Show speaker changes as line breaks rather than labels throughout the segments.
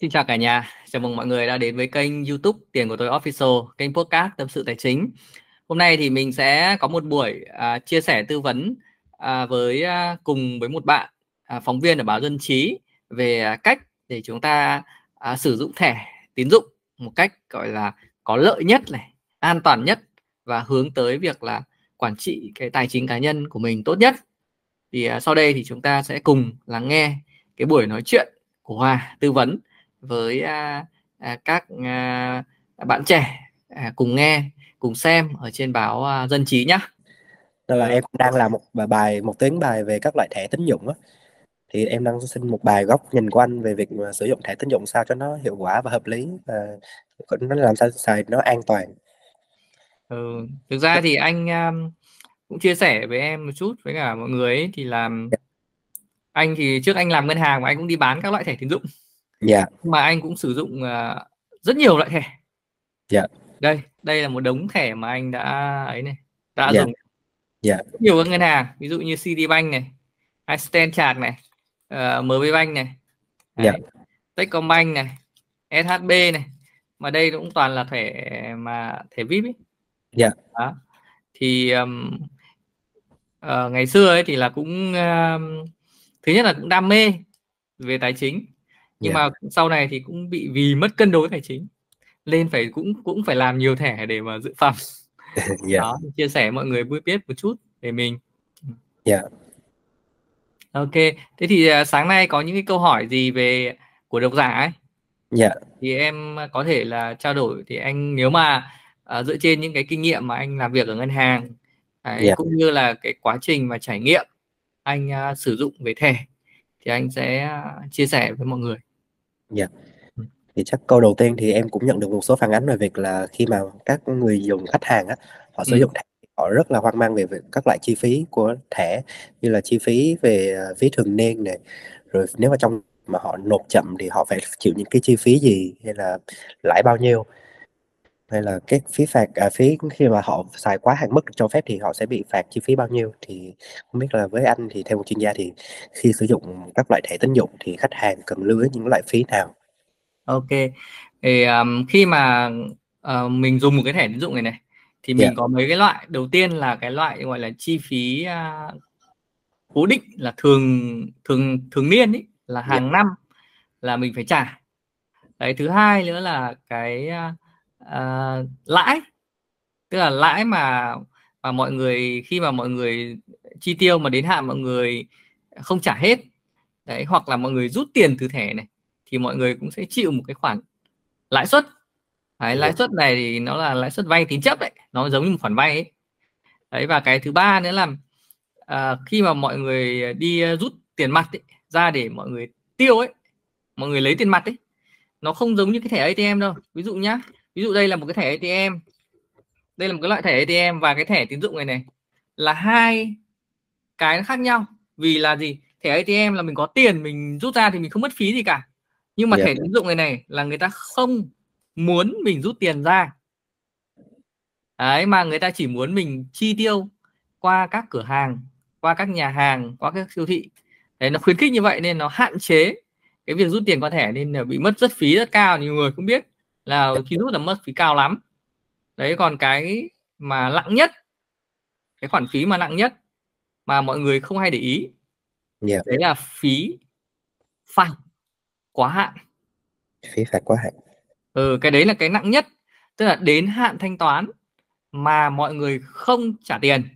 Xin chào cả nhà, chào mừng mọi người đã đến với kênh YouTube Tiền của tôi Official, kênh podcast tâm sự tài chính. Hôm nay thì mình sẽ có một buổi à, chia sẻ tư vấn à, với à, cùng với một bạn à, phóng viên ở báo Dân trí về à, cách để chúng ta à, sử dụng thẻ tín dụng một cách gọi là có lợi nhất này, an toàn nhất và hướng tới việc là quản trị cái tài chính cá nhân của mình tốt nhất. Thì à, sau đây thì chúng ta sẽ cùng lắng nghe cái buổi nói chuyện của Hòa tư vấn với à, à, các à, bạn trẻ à, cùng nghe cùng xem ở trên báo à, dân trí nhé
đó là em đang làm một bài một tuyến bài về các loại thẻ tín dụng á. Thì em đang xin một bài góc nhìn của anh về việc mà sử dụng thẻ tín dụng sao cho nó hiệu quả và hợp lý và nó làm sao xài nó an toàn.
Ừ, thực ra thì anh um, cũng chia sẻ với em một chút với cả mọi người ấy, thì làm dạ. anh thì trước anh làm ngân hàng và anh cũng đi bán các loại thẻ tín dụng.
dạ yeah.
mà anh cũng sử dụng uh, rất nhiều loại thẻ
dạ yeah.
đây đây là một đống thẻ mà anh đã ấy này đã
yeah. Dạ.
dùng
dạ yeah.
nhiều các ngân hàng ví dụ như Citibank này hay Stanchart này uh, ờ, MB Bank này
dạ yeah.
Techcombank này SHB này mà đây cũng toàn là thẻ mà thẻ VIP ấy.
Dạ.
Đó. Thì um, uh, ngày xưa ấy thì là cũng uh, thứ nhất là cũng đam mê về tài chính nhưng yeah. mà sau này thì cũng bị vì mất cân đối tài chính lên phải cũng cũng phải làm nhiều thẻ để mà dự phòng
yeah.
đó chia sẻ mọi người biết biết một chút về mình
yeah.
ok thế thì uh, sáng nay có những cái câu hỏi gì về của độc giả ấy
yeah.
thì em có thể là trao đổi thì anh nếu mà uh, dựa trên những cái kinh nghiệm mà anh làm việc ở ngân hàng đấy, yeah. cũng như là cái quá trình mà trải nghiệm anh uh, sử dụng về thẻ thì anh sẽ uh, chia sẻ với mọi người
Dạ. Thì chắc câu đầu tiên thì em cũng nhận được một số phản ánh về việc là khi mà các người dùng khách hàng á, họ sử Ừm. dụng thẻ, họ rất là hoang mang về việc các loại chi phí của thẻ, như là chi phí về, à, phí thường niên này, rồi nếu mà trong mà họ nộp chậm thì họ phải chịu những cái chi phí gì, hay là lãi bao nhiêu. Hay là cái phí phạt à, phí khi mà họ xài quá hạn mức cho phép thì họ sẽ bị phạt chi phí bao nhiêu. Thì không biết là với anh thì theo một chuyên gia thì khi sử dụng các loại thẻ tín dụng thì khách hàng cần lưu ý những loại phí nào?
OK. Thì, ờm, khi mà, ờ, mình dùng một cái thẻ tín dụng này này, thì mình
Dạ.
có mấy cái loại. Đầu tiên là cái loại, gọi là, chi phí, a, cố định là thường thường thường niên ấy, là
Dạ.
hàng năm là mình phải trả. Đấy, thứ hai nữa là cái, a, à, lãi, tức là lãi mà mà mọi người khi mà mọi người chi tiêu mà đến hạn mọi người không trả hết. Đấy, hoặc là mọi người rút tiền từ thẻ này, thì mọi người cũng sẽ chịu một cái khoản lãi suất. Đấy, lãi suất này thì nó là lãi suất vay tín chấp đấy, nó giống như một khoản vay ấy. Đấy, và cái thứ ba nữa là, à, khi mà mọi người đi, rút tiền mặt ấy, ra để mọi người tiêu ấy, mọi người lấy tiền mặt ấy, nó không giống như cái thẻ ATM đâu. Ví dụ nhá, ví dụ đây là một cái thẻ ATM, đây là một cái loại thẻ ATM và cái thẻ tín dụng này này, là hai cái khác nhau. Vì là gì? Thẻ ATM là mình có tiền mình rút ra thì mình không mất phí gì cả. Nhưng mà
Dạ.
thẻ tín dụng này này là người ta không muốn mình rút tiền ra. Đấy, mà người ta chỉ muốn mình chi tiêu qua các cửa hàng, qua các nhà hàng, qua các siêu thị. Đấy, nó khuyến khích như vậy nên nó hạn chế cái việc rút tiền qua thẻ nên là bị mất rất phí rất cao, nhiều người không biết là
Dạ.
khi rút là mất phí cao lắm. Đấy, còn cái mà nặng nhất, cái khoản phí mà nặng nhất mà mọi người không hay để ý,
Dạ.
đấy là phí phạt quá hạn.
Phí phạt quá hạn.
Ừ, cái đấy là cái nặng nhất, tức là đến hạn thanh toán mà mọi người không trả tiền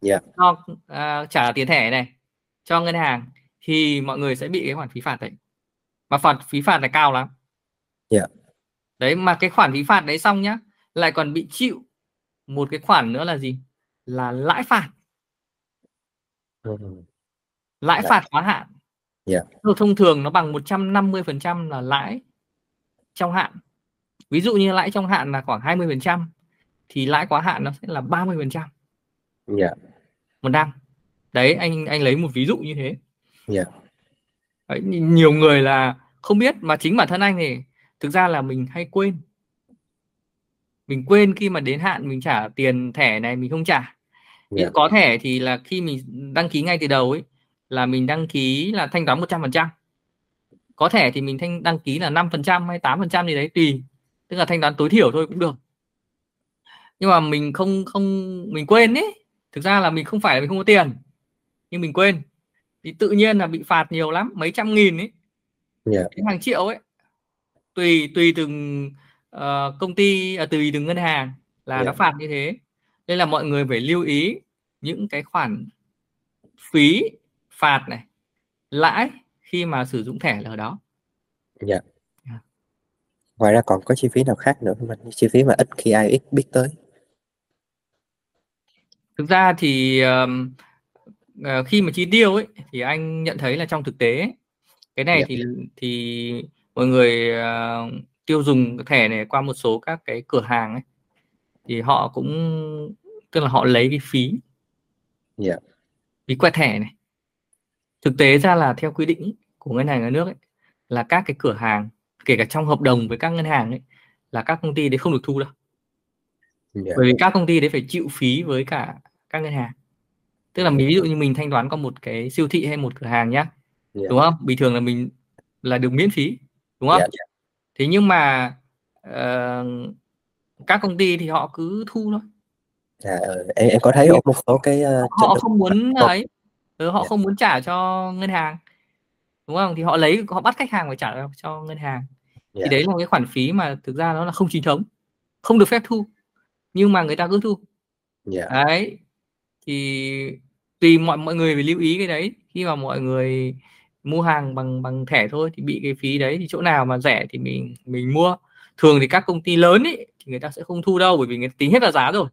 Dạ.
cho, à, trả tiền thẻ này cho ngân hàng thì mọi người sẽ bị cái khoản phí phạt đấy. Mà phạt phí phạt là cao lắm.
Dạ.
Đấy, mà cái khoản phí phạt đấy xong nhá, lại còn bị chịu một cái khoản nữa là gì? Là lãi phạt.
Ừm.
Lãi
Dạ.
phạt quá hạn.
Dạ.
Thường thông thường nó bằng 150% là lãi trong hạn. Ví dụ như lãi trong hạn là khoảng 20% thì lãi quá hạn nó sẽ là 30%.
Dạ.
Một năm. Đấy, anh anh lấy một ví dụ như thế.
Dạ.
Đấy, nhiều người là không biết mà chính bản thân anh thì thực ra là mình hay quên. Mình quên khi mà đến hạn mình trả tiền thẻ này mình không trả.
Dạ.
Nhưng có thẻ thì là khi mình đăng ký ngay từ đầu ấy là mình đăng ký là thanh toán 100%. có thẻ thì mình thanh đăng ký là 5% hay 8% gì đấy tùy tức là thanh toán tối thiểu thôi cũng được nhưng mà mình không không mình quên ấy thực ra là mình không phải là mình không có tiền nhưng mình quên thì tự nhiên là bị phạt nhiều lắm mấy trăm nghìn ấy yeah. Dạ. hàng triệu ấy tùy tùy từng uh, công ty à, tùy từng ngân hàng là yeah. nó dạ. phạt như thế nên là mọi người phải lưu ý những cái khoản phí phạt này lãi khi mà sử dụng thẻ là ở đó
dạ yeah. ngoài ra còn có chi phí nào khác nữa không chi phí mà ít khi ai ít biết tới
thực ra thì uh, khi mà chi tiêu ấy thì anh nhận thấy là trong thực tế cái này yeah. Dạ. thì thì mọi người uh, tiêu dùng thẻ này qua một số các cái cửa hàng ấy thì họ cũng tức là họ lấy cái phí yeah.
Dạ.
phí quẹt thẻ này thực tế ra là theo quy định của ngân hàng nhà nước ấy, là các cái cửa hàng kể cả trong hợp đồng với các ngân hàng ấy là các công ty đấy không được thu đâu yeah. Dạ. bởi vì các công ty đấy phải chịu phí với cả các ngân hàng tức là ví dụ như mình thanh toán có một cái siêu thị hay một cửa hàng nhá yeah. đúng không bình thường là mình là được miễn phí đúng không yeah. thế nhưng mà uh, các công ty thì họ cứ thu thôi
à, em, em có thấy một số cái
uh, họ không muốn ấy ừ, họ yeah. không muốn trả cho ngân hàng đúng không thì họ lấy họ bắt khách hàng phải trả cho ngân hàng yeah. thì đấy là cái khoản phí mà thực ra nó là không chính thống không được phép thu nhưng mà người ta cứ thu
yeah.
đấy thì tùy mọi mọi người phải lưu ý cái đấy khi mà mọi người mua hàng bằng bằng thẻ thôi thì bị cái phí đấy thì chỗ nào mà rẻ thì mình mình mua thường thì các công ty lớn ấy thì người ta sẽ không thu đâu bởi vì người ta tính hết là giá rồi yeah.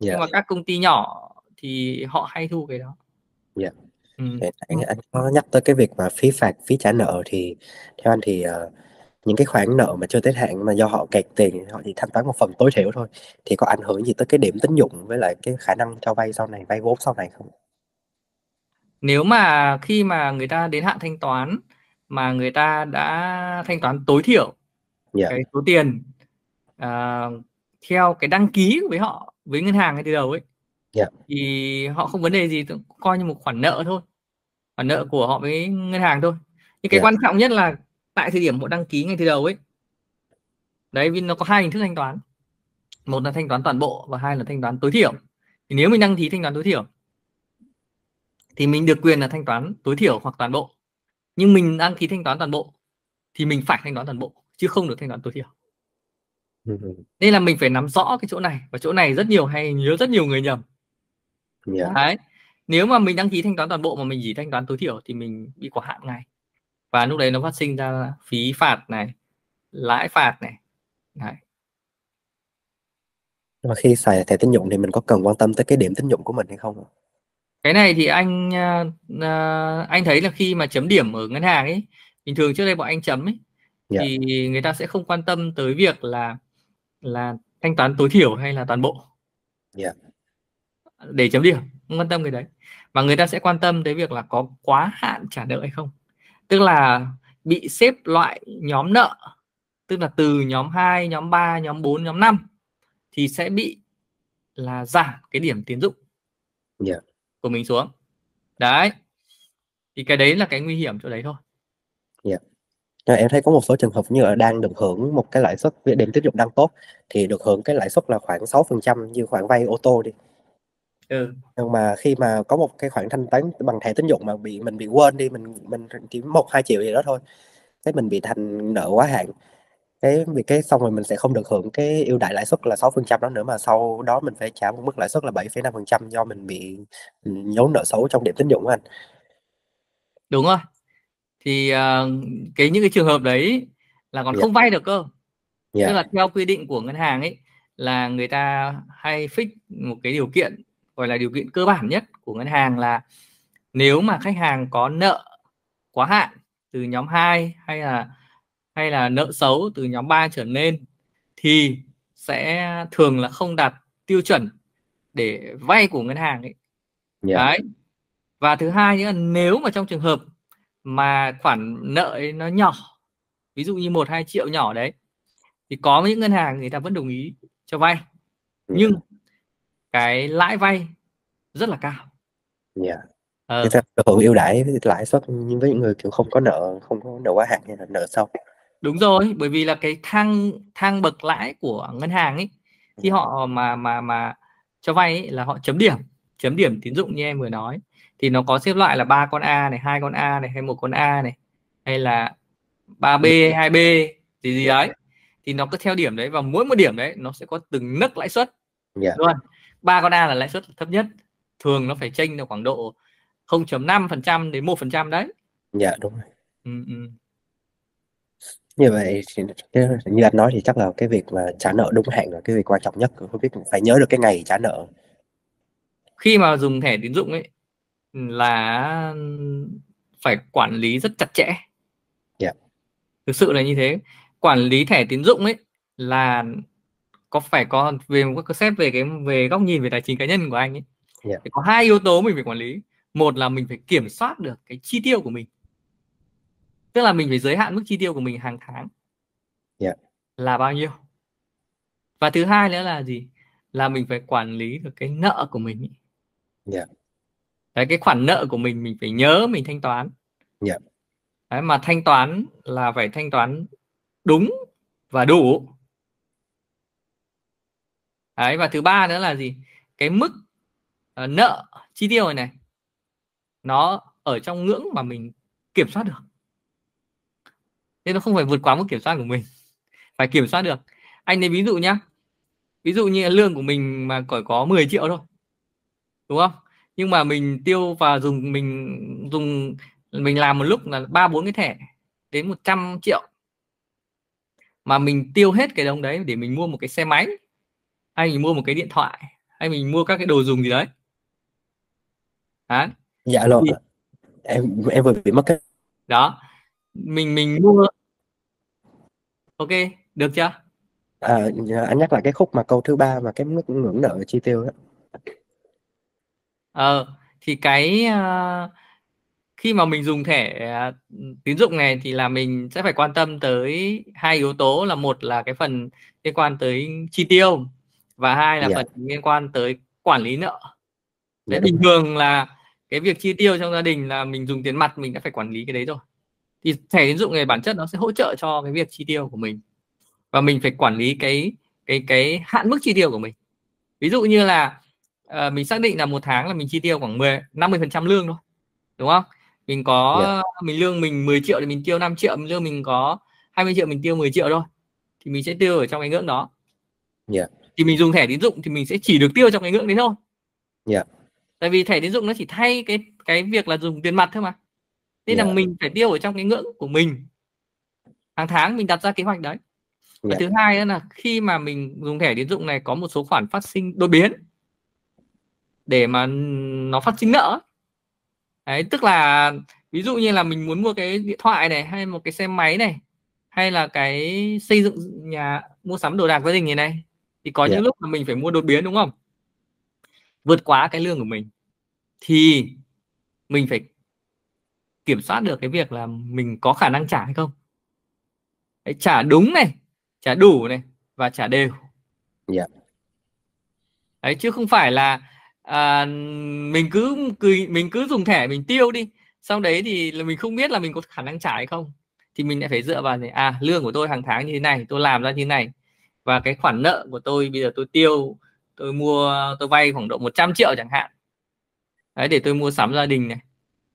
nhưng mà các công ty nhỏ thì họ hay thu cái đó
yeah. ừ. anh, anh có nhắc tới cái việc mà phí phạt phí trả nợ thì theo anh thì uh, những cái khoản nợ mà chưa tới hạn mà do họ kẹt tiền họ chỉ thanh toán một phần tối thiểu thôi thì có ảnh hưởng gì tới cái điểm tín dụng với lại cái khả năng cho vay sau này vay vốn sau này không
nếu mà khi mà người ta đến hạn thanh toán mà người ta đã thanh toán tối thiểu yeah. Dạ. cái số tiền uh, theo cái đăng ký với họ với ngân hàng ngay từ đầu ấy
yeah. Dạ.
thì họ không vấn đề gì coi như một khoản nợ thôi khoản nợ của họ với ngân hàng thôi nhưng cái yeah. Dạ. quan trọng nhất là tại thời điểm họ đăng ký ngay từ đầu ấy đấy vì nó có hai hình thức thanh toán một là thanh toán toàn bộ và hai là thanh toán tối thiểu thì nếu mình đăng ký thanh toán tối thiểu thì mình được quyền là thanh toán tối thiểu hoặc toàn bộ. Nhưng mình đăng ký thanh toán toàn bộ thì mình phải thanh toán toàn bộ chứ không được thanh toán tối thiểu. Nên là mình phải nắm rõ cái chỗ này và chỗ này rất nhiều hay nhớ rất nhiều người nhầm. Yeah. đấy. Nếu mà mình đăng ký thanh toán toàn bộ mà mình chỉ thanh toán tối thiểu thì mình bị quá hạn ngay. Và lúc đấy nó phát sinh ra phí phạt này lãi phạt này. Đấy.
và khi xài thẻ tín dụng thì mình có cần quan tâm tới cái điểm tín dụng của mình hay không
cái này thì anh uh, anh thấy là khi mà chấm điểm ở ngân hàng ấy bình thường trước đây bọn anh chấm ấy yeah. Dạ. thì người ta sẽ không quan tâm tới việc là là thanh toán tối thiểu hay là toàn bộ
yeah.
Dạ. để chấm điểm không quan tâm cái đấy mà người ta sẽ quan tâm tới việc là có quá hạn trả nợ hay không tức là bị xếp loại nhóm nợ tức là từ nhóm 2, nhóm 3, nhóm 4, nhóm 5 thì sẽ bị là giảm cái điểm tiến dụng
yeah.
Của mình xuống đấy thì cái đấy là cái nguy hiểm chỗ đấy thôi
yeah. Dạ. em thấy có một số trường hợp như là đang được hưởng một cái lãi suất điểm tín dụng đang tốt thì được hưởng cái lãi suất là khoảng 6% như khoản vay ô tô đi
ừ.
nhưng mà khi mà có một cái khoản thanh toán bằng thẻ tín dụng mà bị mình bị quên đi mình mình chỉ một hai triệu gì đó thôi cái mình bị thành nợ quá hạn cái vì cái xong rồi mình sẽ không được hưởng cái ưu đại lãi suất là 6% đó nữa mà sau đó mình phải trả một mức lãi suất là 7,5% do mình bị nhốn nợ xấu trong điểm tín dụng của anh
đúng rồi thì uh, cái những cái trường hợp đấy là còn yeah. Dạ. không vay được cơ yeah. Dạ. tức là theo quy định của ngân hàng ấy là người ta hay fix một cái điều kiện gọi là điều kiện cơ bản nhất của ngân hàng là nếu mà khách hàng có nợ quá hạn từ nhóm 2 hay là hay là nợ xấu từ nhóm 3 trở lên thì sẽ thường là không đạt tiêu chuẩn để vay của ngân hàng ấy. Yeah. Dạ. Đấy. Và thứ hai nữa nếu mà trong trường hợp mà khoản nợ ấy nó nhỏ ví dụ như một hai triệu nhỏ đấy thì có những ngân hàng người ta vẫn đồng ý cho vay yeah. nhưng cái lãi vay rất là cao
yeah. ờ. người ta hưởng ưu đãi lãi suất nhưng với những người kiểu không có nợ không có nợ quá hạn hay là nợ sâu
đúng rồi bởi vì là cái thang thang bậc lãi của ngân hàng ấy khi họ mà mà mà cho vay ấy, là họ chấm điểm chấm điểm tín dụng như em vừa nói. Thì nó có xếp loại là ba con A này hai con A này hay một con A này hay là 3B hay 2B gì gì đấy. Thì nó cứ theo điểm đấy và mỗi một điểm đấy nó sẽ có từng nấc lãi suất.
Yeah.
luôn ba con A là lãi suất thấp nhất thường nó phải chênh được khoảng độ 0.5% đến 1% đấy.
Dạ đúng rồi.
Ừ, ừ.
Như vậy thì như anh nói thì chắc là cái việc mà trả nợ đúng hạn là cái việc quan trọng nhất không biết phải nhớ được cái ngày trả nợ
khi mà dùng thẻ tín dụng ấy là phải quản lý rất chặt chẽ
yeah. Dạ.
thực sự là như thế quản lý thẻ tín dụng ấy là có phải có về một cái xét về cái về góc nhìn về tài chính cá nhân của anh ấy
yeah.
có hai yếu tố mình phải quản lý một là mình phải kiểm soát được cái chi tiêu của mình tức là mình phải giới hạn mức chi tiêu của mình hàng tháng.
Yeah.
là bao nhiêu? Và thứ hai nữa là gì? Là mình phải quản lý được cái nợ của mình
yeah.
đấy cái khoản nợ của mình mình phải nhớ mình thanh toán.
Yeah.
đấy, mà thanh toán là phải thanh toán đúng và đủ. Đấy và thứ ba nữa là gì? Cái mức uh, nợ chi tiêu này này nó ở trong ngưỡng mà mình kiểm soát được nên nó không phải vượt quá mức kiểm soát của mình. Phải kiểm soát được. Anh lấy ví dụ nhá. Ví dụ như lương của mình mà chỉ có 10 triệu thôi. Đúng không? Nhưng mà mình tiêu và dùng mình dùng mình làm một lúc là ba bốn cái thẻ đến 100 triệu. Mà mình tiêu hết cái đồng đấy để mình mua một cái xe máy hay mình mua một cái điện thoại hay mình mua các cái đồ dùng gì đấy.
Đấy. dạ rồi. Em em vừa bị mất cái
đó. Mình mình mua ok được chưa?
À, anh nhắc lại cái khúc mà câu thứ ba mà cái mức ngưỡng nợ chi tiêu đó.
Ờ thì cái uh, khi mà mình dùng thẻ uh, tín dụng này thì là mình sẽ phải quan tâm tới hai yếu tố là một là cái phần liên quan tới chi tiêu và hai là dạ. phần liên quan tới quản lý nợ. Đấy, dạ, bình thường là cái việc chi tiêu trong gia đình là mình dùng tiền mặt mình đã phải quản lý cái đấy rồi thì thẻ tín dụng này bản chất nó sẽ hỗ trợ cho cái việc chi tiêu của mình và mình phải quản lý cái cái cái hạn mức chi tiêu của mình ví dụ như là uh, mình xác định là một tháng là mình chi tiêu khoảng 10 50 phần trăm lương thôi đúng không mình có yeah. Dạ. mình lương mình 10 triệu thì mình tiêu 5 triệu mình lương mình có 20 triệu mình tiêu 10 triệu thôi thì mình sẽ tiêu ở trong cái ngưỡng đó
yeah.
thì mình dùng thẻ tín dụng thì mình sẽ chỉ được tiêu trong cái ngưỡng đấy thôi
yeah
tại vì thẻ tín dụng nó chỉ thay cái cái việc là dùng tiền mặt thôi mà nên yeah. là mình phải tiêu ở trong cái ngưỡng của mình hàng tháng mình đặt ra kế hoạch đấy và yeah. thứ hai là khi mà mình dùng thẻ tín dụng này có một số khoản phát sinh đột biến để mà nó phát sinh nợ đấy tức là ví dụ như là mình muốn mua cái điện thoại này hay một cái xe máy này hay là cái xây dựng nhà mua sắm đồ đạc gia đình này này thì có yeah. những lúc mà mình phải mua đột biến đúng không vượt quá cái lương của mình thì mình phải kiểm soát được cái việc là mình có khả năng trả hay không Đấy, trả đúng này trả đủ này và trả đều
yeah. Dạ.
đấy chứ không phải là à, mình cứ mình cứ dùng thẻ mình tiêu đi sau đấy thì là mình không biết là mình có khả năng trả hay không thì mình lại phải dựa vào này à lương của tôi hàng tháng như thế này tôi làm ra như thế này và cái khoản nợ của tôi bây giờ tôi tiêu tôi mua tôi vay khoảng độ 100 triệu chẳng hạn đấy để tôi mua sắm gia đình này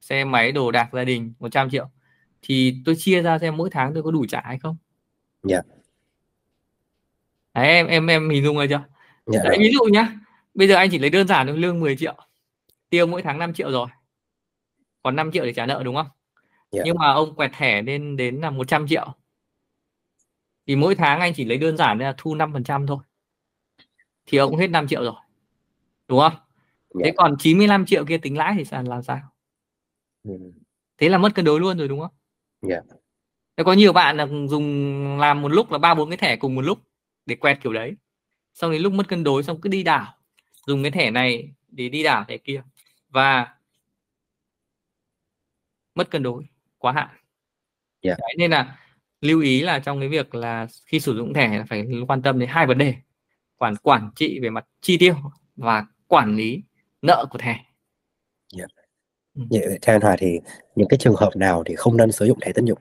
xe máy đồ đạc gia đình 100 triệu. Thì tôi chia ra xem mỗi tháng tôi có đủ trả hay không?
Dạ. Yeah.
đấy em em em hình dung rồi chưa?
Yeah,
đấy, ví dụ nhá bây giờ anh chỉ lấy đơn giản thôi lương 10 triệu tiêu mỗi tháng 5 triệu rồi. Còn 5 triệu để trả nợ đúng không? Yeah. nhưng mà ông quẹt thẻ lên đến là 100 triệu. Thì mỗi tháng anh chỉ lấy đơn giản là thu 5 phần trăm thôi. Thì ông hết 5 triệu rồi. Đúng không? Yeah. thế còn 95 triệu kia tính lãi thì sao làm sao ừ. thế là mất cân đối luôn rồi đúng không
yeah.
thế có nhiều bạn là dùng làm một lúc là ba bốn cái thẻ cùng một lúc để quẹt kiểu đấy xong đến lúc mất cân đối xong cứ đi đảo dùng cái thẻ này để đi đảo thẻ kia và mất cân đối quá hạn
yeah.
đấy, nên là lưu ý là trong cái việc là khi sử dụng thẻ là phải quan tâm đến hai vấn đề quản quản trị về mặt chi tiêu và quản lý nợ của thẻ.
Yeah. Ừ. Vậy theo anh Hòa thì những cái trường hợp nào thì không nên sử dụng thẻ tín dụng?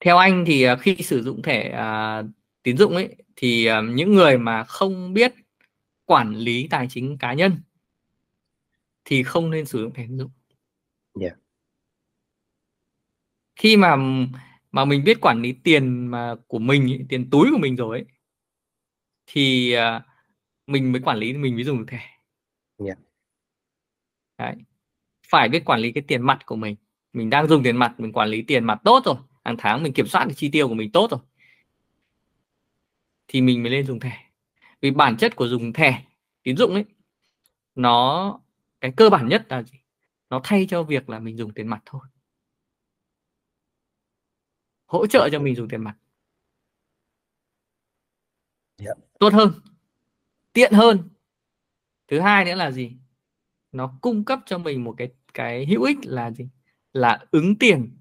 Theo anh thì à, khi sử dụng thẻ uh, tín dụng ấy thì uh, những người mà không biết quản lý tài chính cá nhân thì không nên sử dụng thẻ tín dụng. Yeah. Khi mà mà mình biết quản lý tiền mà của mình tiền túi của mình rồi ấy, thì uh, mình mới quản lý mình mới dùng được thẻ. Yeah. Đấy. Phải biết quản lý cái tiền mặt của mình. Mình đang dùng tiền mặt, mình quản lý tiền mặt tốt rồi. Hàng tháng mình kiểm soát được chi tiêu của mình tốt rồi. Thì mình mới lên dùng thẻ. Vì bản chất của dùng thẻ tín dụng ấy nó cái cơ bản nhất là gì? Nó thay cho việc là mình dùng tiền mặt thôi. Hỗ trợ cho mình dùng tiền mặt. Yeah. Tốt hơn, tiện hơn. Thứ hai nữa là gì? nó cung cấp cho mình một cái cái hữu ích là gì là ứng tiền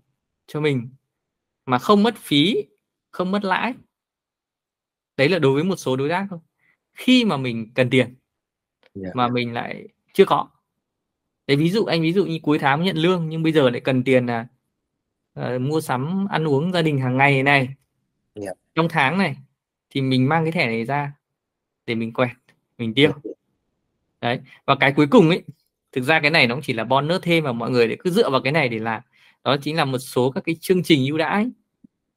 cho mình mà không mất phí không mất lãi đấy là đối với một số đối tác thôi khi mà mình cần tiền yeah. Dạ. mà mình lại chưa có đấy ví dụ anh ví dụ như cuối tháng nhận lương nhưng bây giờ lại cần tiền là uh, mua sắm ăn uống gia đình hàng ngày này yeah. Dạ. trong tháng này thì mình mang cái thẻ này ra để mình quẹt mình tiêu dạ. Đấy và cái cuối cùng ấy thực ra cái này nó cũng chỉ là bonus thêm mà mọi người để cứ dựa vào cái này để làm. Đó chính là một số các cái chương trình ưu đãi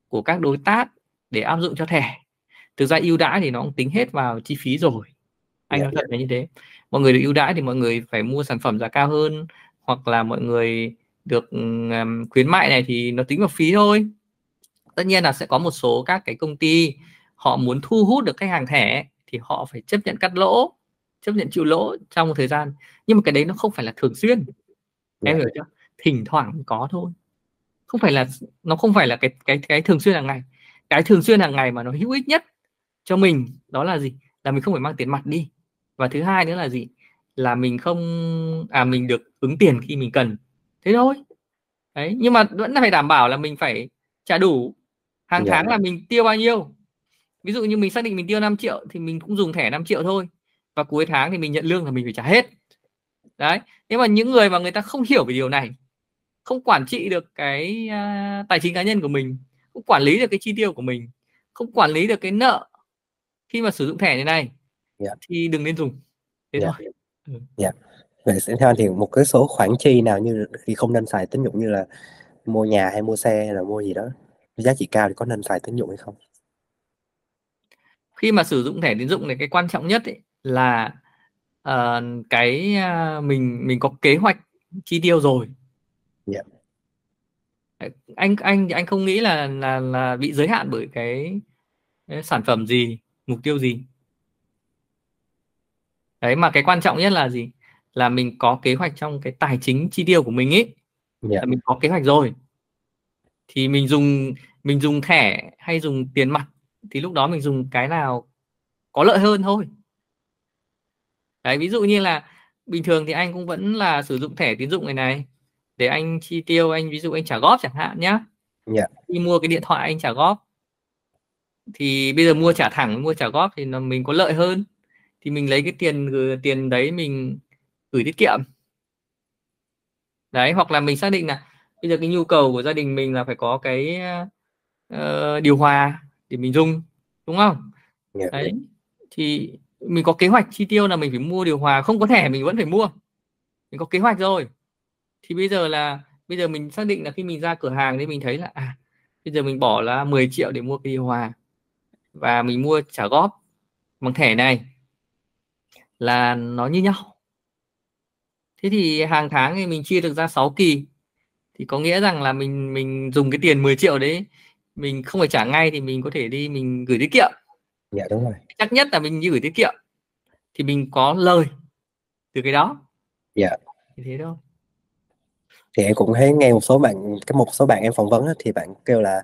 của các đối tác để áp dụng cho thẻ. Thực ra ưu đãi thì nó cũng tính hết vào chi phí rồi. Anh nói thật là như thế. Mọi người được ưu đãi thì mọi người phải mua sản phẩm giá cao hơn hoặc là mọi người được um, khuyến mại này thì nó tính vào phí thôi. Tất nhiên là sẽ có một số các cái công ty họ muốn thu hút được khách hàng thẻ thì họ phải chấp nhận cắt lỗ chấp nhận chịu lỗ trong một thời gian. Nhưng mà cái đấy nó không phải là thường xuyên. Em dạ. hiểu chưa? Thỉnh thoảng có thôi. Không phải là nó không phải là cái cái cái thường xuyên hàng ngày. Cái thường xuyên hàng ngày mà nó hữu ích nhất cho mình đó là gì? Là mình không phải mang tiền mặt đi. Và thứ hai nữa là gì? Là mình không à mình được ứng tiền khi mình cần. Thế thôi. Đấy nhưng mà vẫn phải đảm bảo là mình phải trả đủ. Hàng yeah. Dạ. tháng là mình tiêu bao nhiêu? Ví dụ như mình xác định mình tiêu 5 triệu thì mình cũng dùng thẻ 5 triệu thôi và cuối tháng thì mình nhận lương là mình phải trả hết đấy nhưng mà những người mà người ta không hiểu về điều này không quản trị được cái uh, tài chính cá nhân của mình không quản lý được cái chi tiêu của mình không quản lý được cái nợ khi mà sử dụng thẻ này này yeah. Dạ. thì đừng nên dùng thế yeah. Dạ. thôi ừ.
yeah. vậy sẽ theo anh thì một cái số khoản chi nào như thì không nên xài tín dụng như là mua nhà hay mua xe hay là mua gì đó giá trị cao thì có nên xài tín dụng hay không
khi mà sử dụng thẻ tín dụng này cái quan trọng nhất ấy, là uh, cái uh, mình mình có kế hoạch chi tiêu rồi yeah. Dạ. anh anh anh không nghĩ là là là bị giới hạn bởi cái, cái sản phẩm gì mục tiêu gì đấy mà cái quan trọng nhất là gì là mình có kế hoạch trong cái tài chính chi tiêu của mình ấy yeah. Dạ. là mình có kế hoạch rồi thì mình dùng mình dùng thẻ hay dùng tiền mặt thì lúc đó mình dùng cái nào có lợi hơn thôi đấy ví dụ như là bình thường thì anh cũng vẫn là sử dụng thẻ tín dụng này này để anh chi tiêu anh ví dụ anh trả góp chẳng hạn nhá yeah. Dạ. đi mua cái điện thoại anh trả góp thì bây giờ mua trả thẳng mua trả góp thì nó mình có lợi hơn thì mình lấy cái tiền tiền đấy mình gửi tiết kiệm đấy hoặc là mình xác định là bây giờ cái nhu cầu của gia đình mình là phải có cái uh, điều hòa để mình dùng đúng không yeah. Dạ. đấy thì mình có kế hoạch chi tiêu là mình phải mua điều hòa, không có thẻ mình vẫn phải mua. Mình có kế hoạch rồi. Thì bây giờ là, bây giờ mình xác định là khi mình ra cửa hàng thì mình thấy là à bây giờ mình bỏ là 10 triệu để mua cái điều hòa. Và mình mua trả góp bằng thẻ này là nó như nhau. Thế thì hàng tháng thì mình chia được ra 6 kỳ. Thì có nghĩa rằng là mình mình dùng cái tiền 10 triệu đấy, mình không phải trả ngay thì mình có thể đi mình gửi tiết kiệm
dạ đúng rồi.
Chắc nhất là mình gửi tiết kiệm. Thì mình có lời từ cái đó.
Dạ.
Thì thế thôi.
Thì em cũng thấy nghe một số bạn cái một số bạn em phỏng vấn thì bạn kêu là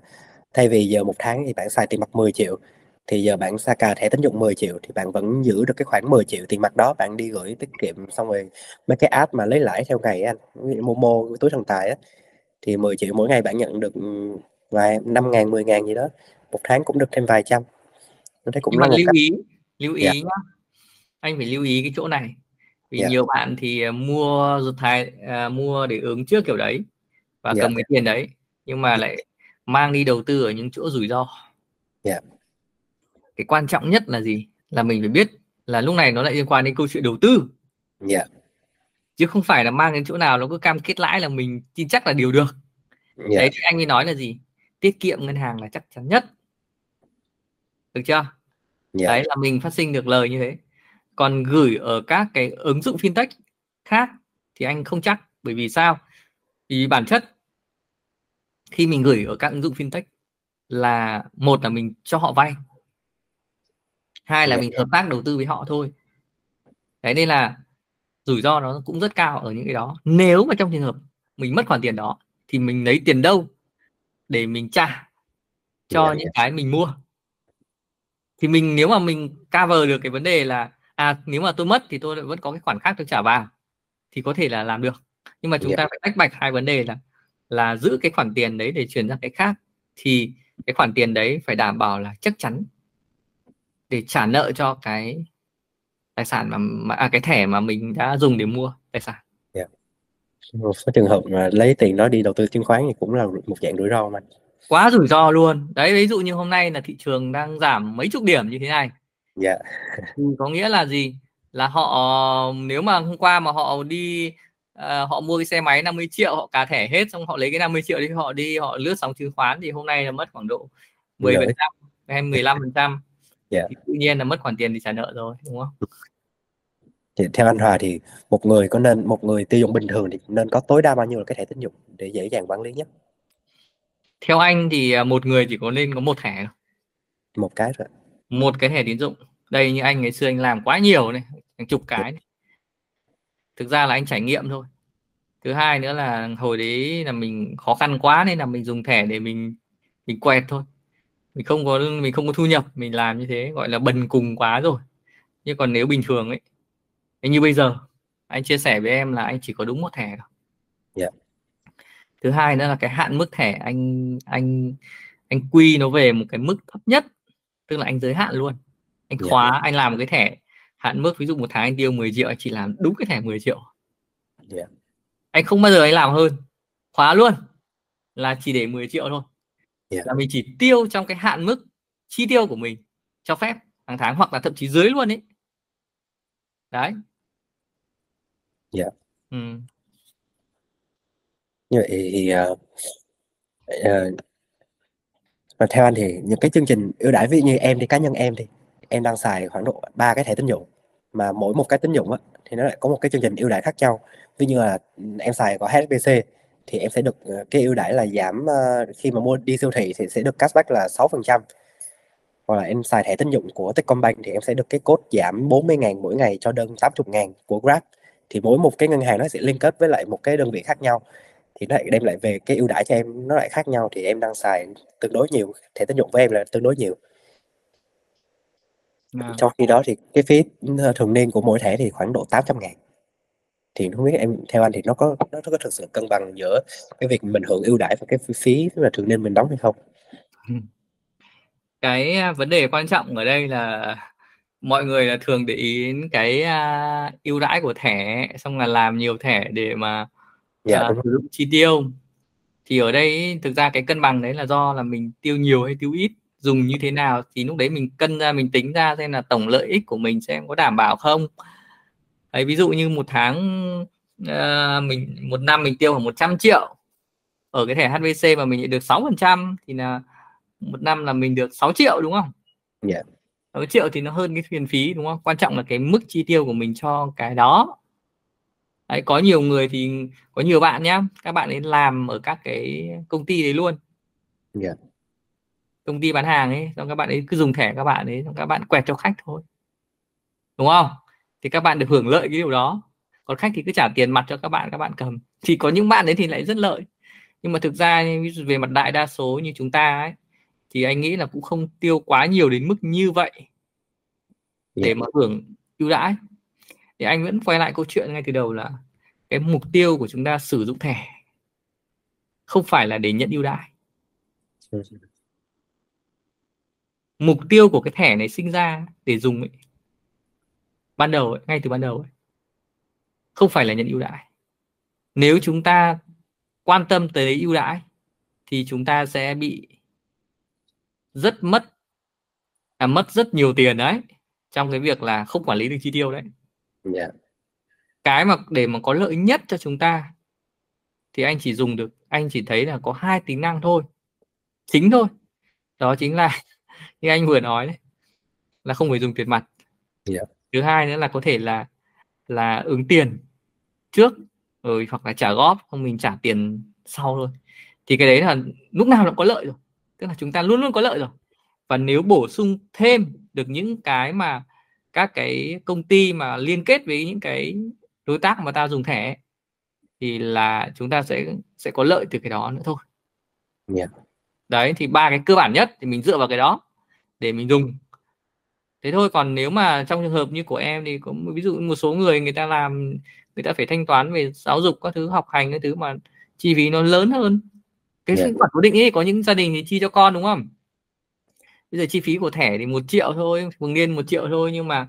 thay vì giờ một tháng thì bạn xài tiền mặt 10 triệu. Thì giờ bạn xa cà thẻ tín dụng 10 triệu thì bạn vẫn giữ được cái khoản 10 triệu tiền mặt đó. Bạn đi gửi tiết kiệm xong rồi mấy cái app mà lấy lãi theo ngày anh Momo túi thần tài á thì 10 triệu mỗi ngày bạn nhận được vài năm ngàn 10 ngàn gì đó. Một tháng cũng được thêm vài trăm
tôi thấy cũng Nhưng mà lưu cách. ý lưu ý dạ. nhá anh phải lưu ý cái chỗ này vì yeah. nhiều bạn thì mua rụt thai uh, mua để ứng trước kiểu đấy và yeah. cầm cái tiền đấy nhưng mà lại mang đi đầu tư ở những chỗ rủi ro
yeah.
cái quan trọng nhất là gì là mình phải biết là lúc này nó lại liên quan đến câu chuyện đầu tư
yeah.
chứ không phải là mang đến chỗ nào nó cứ cam kết lãi là mình tin chắc là điều được yeah. đấy thì anh ấy nói là gì tiết kiệm ngân hàng là chắc chắn nhất được chưa? Yeah. đấy là mình phát sinh được lời như thế. Còn gửi ở các cái ứng dụng fintech khác thì anh không chắc. Bởi vì sao? Vì bản chất khi mình gửi ở các ứng dụng fintech là một là mình cho họ vay. Hai là mình hợp tác đầu tư với họ thôi. Đấy nên là rủi ro nó cũng rất cao ở những cái đó. Nếu mà trong trường hợp mình mất khoản tiền đó thì mình lấy tiền đâu để mình trả cho yeah, những yeah. cái mình mua thì mình nếu mà mình cover được cái vấn đề là à nếu mà tôi mất thì tôi vẫn có cái khoản khác tôi trả vào thì có thể là làm được nhưng mà chúng yeah. ta phải tách bạch hai vấn đề là là giữ cái khoản tiền đấy để chuyển sang cái khác thì cái khoản tiền đấy phải đảm bảo là chắc chắn để trả nợ cho cái tài sản mà, mà à, cái thẻ mà mình đã dùng để mua tài sản.
Yeah. Một số trường hợp mà lấy tiền đó đi đầu tư chứng khoán thì cũng là một dạng rủi ro mà.
Quá rủi ro luôn. Đấy ví dụ như hôm nay là thị trường đang giảm mấy chục điểm như thế này.
Dạ.
Yeah. có nghĩa là gì? Là họ nếu mà hôm qua mà họ đi uh, họ mua cái xe máy 50 triệu họ cả thẻ hết xong họ lấy cái 50 triệu đi họ đi họ lướt sóng chứng khoán thì hôm nay là mất khoảng độ 10 phần trăm hay 15 phần trăm yeah. thì tự nhiên là mất khoản tiền thì trả nợ rồi đúng không
thì theo anh Hòa thì một người có nên một người tiêu dùng bình thường thì nên có tối đa bao nhiêu là cái thẻ tín dụng để dễ dàng quản lý nhất
theo anh thì à, một người chỉ có nên có một thẻ
một cái rồi
một cái thẻ tín dụng. Đây như anh ngày xưa anh làm quá nhiều này hàng chục cái này. thực ra là anh trải nghiệm thôi. Thứ hai nữa là hồi đấy là mình khó khăn quá nên là mình dùng thẻ để mình mình quẹt thôi. Mình không có mình không có thu nhập mình làm như thế gọi là bần cùng quá rồi. Nhưng còn nếu bình thường ấy như bây giờ anh chia sẻ với em là anh chỉ có đúng một thẻ thôi.
Yeah.
Thứ hai nữa là cái hạn mức thẻ anh anh anh quy nó về một cái mức thấp nhất tức là anh giới hạn luôn anh khóa yeah. anh làm một cái thẻ hạn mức ví dụ một tháng anh tiêu 10 triệu anh chỉ làm đúng cái thẻ 10 triệu
yeah.
anh không bao giờ anh làm hơn khóa luôn là chỉ để 10 triệu thôi yeah. là mình chỉ tiêu trong cái hạn mức chi tiêu của mình cho phép hàng tháng hoặc là thậm chí dưới luôn ấy đấy
dạ
ừ
như vậy thì uh, uh, mà theo anh thì những cái chương trình ưu đãi ví dụ như em thì cá nhân em thì em đang xài khoảng độ ba cái thẻ tín dụng mà mỗi một cái tín dụng á, thì nó lại có một cái chương trình ưu đãi khác nhau. Ví như là ừ, em xài có HSBC thì em sẽ được ờ, cái ưu đãi là giảm uh, khi mà mua đi siêu thị thì sẽ được cashback là 6% hoặc là em xài thẻ tín dụng của Techcombank thì em sẽ được cái code giảm 40 ngàn mỗi ngày cho đơn 80 ngàn của Grab. Thì mỗi một cái ngân hàng nó sẽ liên kết với lại một cái đơn vị khác nhau thì nó lại đem lại về cái ưu đãi cho em nó lại khác nhau thì em đang xài tương đối nhiều thẻ tín dụng với em là tương đối nhiều. À. trong khi đó thì cái phí ờ, thường niên của mỗi thẻ thì khoảng độ 800 ngàn. Thì không biết em theo anh thì nó có nó có thực sự cân bằng giữa cái việc mình hưởng ưu đãi và cái phí là thường niên mình đóng hay không?
Cái à, vấn đề quan trọng ở đây là mọi người là thường để ý đến cái uh, ưu đãi của thẻ xong là làm nhiều thẻ để mà
dạ,
sử dụng chi tiêu thì ở đây thực ra cái cân bằng đấy là do là mình tiêu nhiều hay tiêu ít dùng như thế nào thì lúc đấy mình cân ra mình tính ra xem là tổng lợi ích của mình xem có đảm bảo không đấy, ví dụ như một tháng uh, mình một năm mình tiêu khoảng 100 triệu ở cái thẻ HVC mà mình được 6 phần trăm thì là một năm là mình được 6 triệu đúng không?
Dạ. Yeah.
6 triệu thì nó hơn cái tiền phí đúng không? Quan trọng là cái mức chi tiêu của mình cho cái đó. Đấy, có nhiều người thì có nhiều bạn nhá, các bạn ấy làm ở các cái công ty đấy luôn.
Dạ. Yeah.
Công ty bán hàng ấy, xong các bạn ấy cứ dùng thẻ các bạn ấy, xong các bạn quẹt cho khách thôi. Đúng không? Thì các bạn được hưởng lợi cái điều đó. Còn khách thì cứ trả tiền mặt cho các bạn, các bạn cầm. Thì có những bạn đấy thì lại rất lợi. Nhưng mà thực ra về mặt đại đa số như chúng ta ấy thì anh nghĩ là cũng không tiêu quá nhiều đến mức như vậy để dạ. mà hưởng ưu đãi thì anh vẫn quay lại câu chuyện ngay từ đầu là cái mục tiêu của chúng ta sử dụng thẻ không phải là để nhận ưu đãi. Mục tiêu của cái thẻ này sinh ra để dùng ấy, ban đầu ấy, ngay từ ban đầu ấy, không phải là nhận ưu đãi. Nếu chúng ta quan tâm tới ưu đãi thì chúng ta sẽ bị rất mất à, mất rất nhiều tiền đấy trong cái việc là không quản lý được chi tiêu đấy yeah. Dạ. cái mà để mà có lợi nhất cho chúng ta thì anh chỉ dùng được anh chỉ thấy là có hai tính năng thôi chính thôi đó chính là như anh vừa nói đấy là không phải dùng tiền mặt yeah. Dạ. thứ hai nữa là có thể là là ứng tiền trước rồi hoặc là trả góp không mình trả tiền sau thôi thì cái đấy là lúc nào cũng có lợi rồi tức là chúng ta luôn luôn có lợi rồi và nếu bổ sung thêm được những cái mà các cái công ty mà liên kết với những cái đối tác mà ta dùng thẻ thì là chúng ta sẽ sẽ có lợi từ cái đó nữa thôi yeah. Dạ. đấy thì ba cái cơ bản nhất thì mình dựa vào cái đó để mình dùng thế thôi còn nếu mà trong trường hợp như của em thì có ví dụ một số người người ta làm người ta phải thanh toán về giáo dục các thứ học hành cái thứ mà chi phí nó lớn hơn cái yeah. Dạ. khoản cố định ấy có những gia đình thì chi cho con đúng không bây giờ chi phí của thẻ thì một triệu thôi thường niên một triệu thôi nhưng mà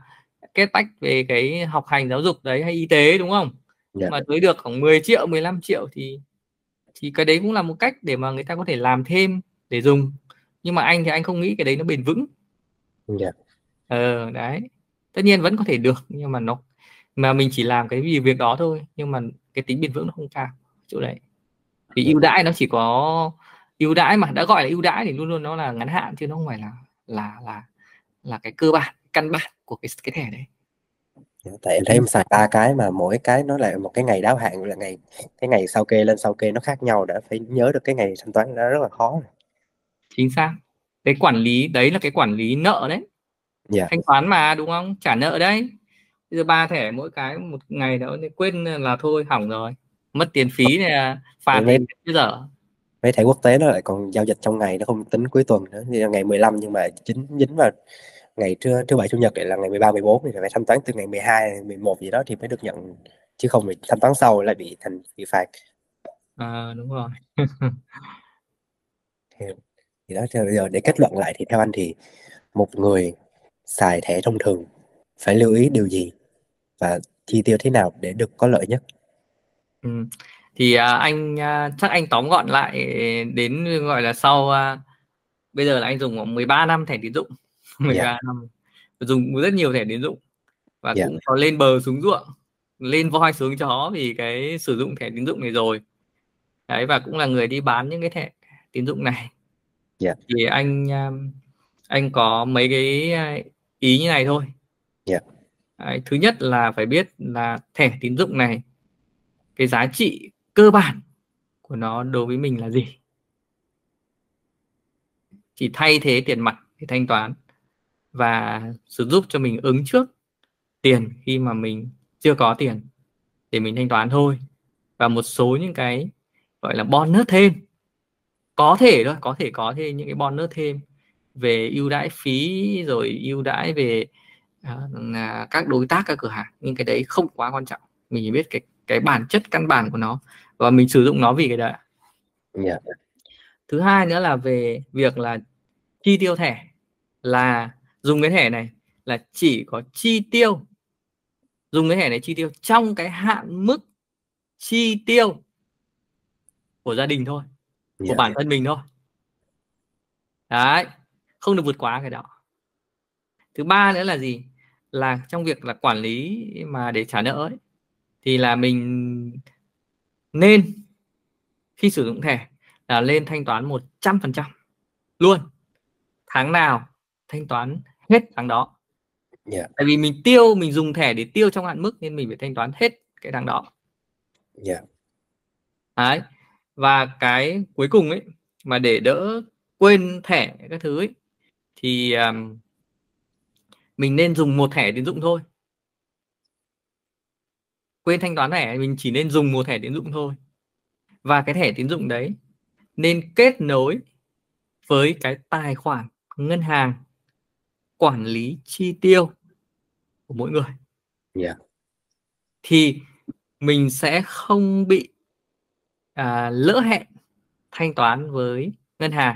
kết tách về cái học hành giáo dục đấy hay y tế đúng không yeah. Dạ. mà tới được khoảng 10 triệu 15 triệu thì thì cái đấy cũng là một cách để mà người ta có thể làm thêm để dùng nhưng mà anh thì anh không nghĩ cái đấy nó bền vững yeah. Dạ. ờ đấy tất nhiên vẫn có thể được nhưng mà nó mà mình chỉ làm cái vì việc đó thôi nhưng mà cái tính bền vững nó không cao chỗ đấy vì ưu đãi nó chỉ có ưu đãi mà đã gọi là ưu đãi thì luôn luôn nó là ngắn hạn chứ nó không phải là là là là cái cơ bản căn bản của cái cái thẻ đấy.
Dạ, tại em thấy em xài ba cái mà mỗi cái nó là một cái ngày đáo hạn là ngày cái ngày sau kê lên sau kê nó khác nhau đã phải nhớ được cái ngày thanh toán đó rất là khó
chính xác. Cái quản lý đấy là cái quản lý nợ đấy. Yeah. Dạ. thanh toán mà đúng không? Trả nợ đấy. Bây giờ ba thẻ mỗi cái một ngày đó quên là thôi hỏng rồi. Mất tiền phí này phạt bây giờ
mấy thẻ quốc tế nó lại còn giao dịch trong ngày nó không tính cuối tuần nữa. Như ngày 15 nhưng mà chính dính vào ngày trưa thứ bảy chủ nhật lại là ngày 13 14 thì phải thanh toán từ ngày 12 11 gì đó thì mới được nhận. Chứ không bị thanh toán sau lại bị thành bị phạt.
À đúng rồi.
Thì, thì đó bây giờ để kết luận lại thì theo anh thì một người xài thẻ thông thường phải lưu ý điều gì và chi tiêu thế nào để được có lợi nhất?
Ừ thì à, anh à, chắc anh tóm gọn lại đến gọi là sau à, bây giờ là anh dùng 13 năm thẻ tín dụng 13 yeah. năm dùng rất nhiều thẻ tín dụng và yeah. cũng có lên bờ xuống ruộng lên voi xuống chó vì cái sử dụng thẻ tín dụng này rồi đấy và cũng là người đi bán những cái thẻ tín dụng này yeah. thì anh anh có mấy cái ý như này thôi yeah. đấy, thứ nhất là phải biết là thẻ tín dụng này cái giá trị cơ bản của nó đối với mình là gì? Chỉ thay thế tiền mặt để thanh toán và sử giúp cho mình ứng trước tiền khi mà mình chưa có tiền để mình thanh toán thôi. Và một số những cái gọi là bonus thêm. Có thể thôi có thể có thêm những cái bonus thêm về ưu đãi phí rồi ưu đãi về uh, các đối tác các cửa hàng. Nhưng cái đấy không quá quan trọng. Mình chỉ biết cái cái bản chất căn bản của nó và mình sử dụng nó vì cái đấy yeah. Dạ. thứ hai nữa là về việc là chi tiêu thẻ là dùng cái thẻ này là chỉ có chi tiêu dùng cái thẻ này chi tiêu trong cái hạn mức chi tiêu của gia đình thôi của yeah. Dạ. bản thân mình thôi đấy không được vượt quá cái đó thứ ba nữa là gì là trong việc là quản lý mà để trả nợ ấy, thì là mình nên khi sử dụng thẻ là lên thanh toán 100% luôn tháng nào thanh toán hết tháng đó yeah. tại vì mình tiêu mình dùng thẻ để tiêu trong hạn mức nên mình phải thanh toán hết cái tháng đó yeah. Đấy. và cái cuối cùng ấy mà để đỡ quên thẻ các thứ ấy, thì um, mình nên dùng một thẻ tín dụng thôi quên thanh toán thẻ mình chỉ nên dùng một thẻ tín dụng thôi và cái thẻ tín dụng đấy nên kết nối với cái tài khoản ngân hàng quản lý chi tiêu của mỗi người yeah. Dạ. thì mình sẽ không bị à, lỡ hẹn thanh toán với ngân hàng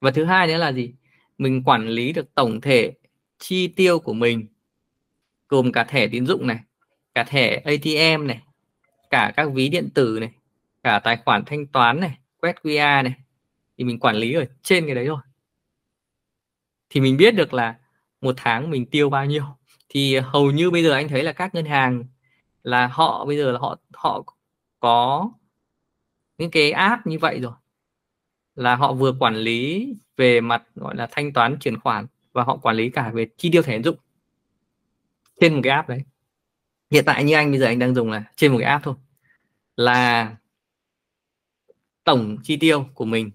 và thứ hai nữa là gì mình quản lý được tổng thể chi tiêu của mình gồm cả thẻ tín dụng này cả thẻ ATM này, cả các ví điện tử này, cả tài khoản thanh toán này, quét QR này. Thì mình quản lý ở trên cái đấy rồi thì mình biết được là một tháng mình tiêu bao nhiêu. Thì hầu như bây giờ anh thấy là các ngân hàng là họ, bây giờ là họ họ có những cái app như vậy rồi. Là họ vừa quản lý về mặt, gọi là, thanh toán chuyển khoản và họ quản lý cả về chi tiêu thẻ tín dụng trên một cái app đấy hiện tại như anh bây giờ anh đang dùng là trên một cái app thôi. Là tổng chi tiêu của mình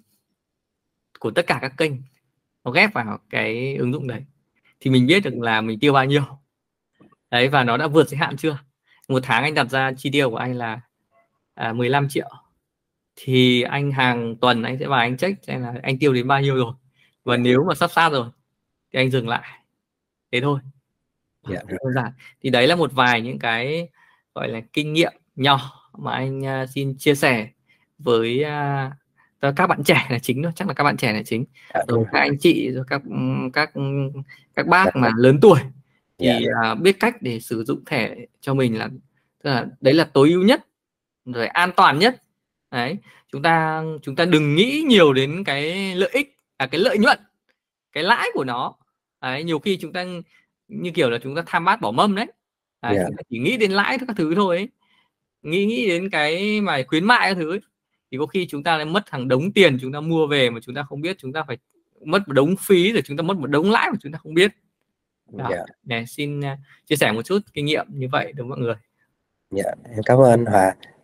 của tất cả các kênh nó ghép vào cái ứng dụng đấy. Thì mình biết được là mình tiêu bao nhiêu. Đấy và nó đã vượt giới hạn chưa? Một tháng anh đặt ra chi tiêu của anh là à, 15 triệu. Thì anh hàng tuần anh sẽ vào anh check xem là anh tiêu đến bao nhiêu rồi. Và nếu mà sắp xa rồi thì anh dừng lại. Thế thôi yeah. Dạ. đơn giản thì đấy là một vài những cái gọi là kinh nghiệm nhỏ mà anh uh, xin chia sẻ với uh, các bạn trẻ là chính thôi chắc là các bạn trẻ là chính. Dạ, rồi các anh chị rồi các các các bác yeah. Dạ. mà lớn tuổi thì uh, biết cách để sử dụng thẻ cho mình là tức là đấy là tối ưu nhất rồi an toàn nhất đấy chúng ta chúng ta đừng nghĩ nhiều đến cái lợi ích à cái lợi nhuận cái lãi của nó đấy, nhiều khi chúng ta như kiểu là chúng ta tham bát bỏ mâm đấy, đấy yeah. chỉ nghĩ đến lãi các thứ thôi ấy. nghĩ nghĩ đến cái mà khuyến mại các thứ ấy. thì có khi chúng ta lại mất hàng đống tiền chúng ta mua về mà chúng ta không biết chúng ta phải mất một đống phí rồi chúng ta mất một đống lãi mà chúng ta không biết đó. Yeah. Nè, xin uh, chia sẻ một chút kinh nghiệm như vậy với mọi người.
Dạ, em cảm ơn Hòa.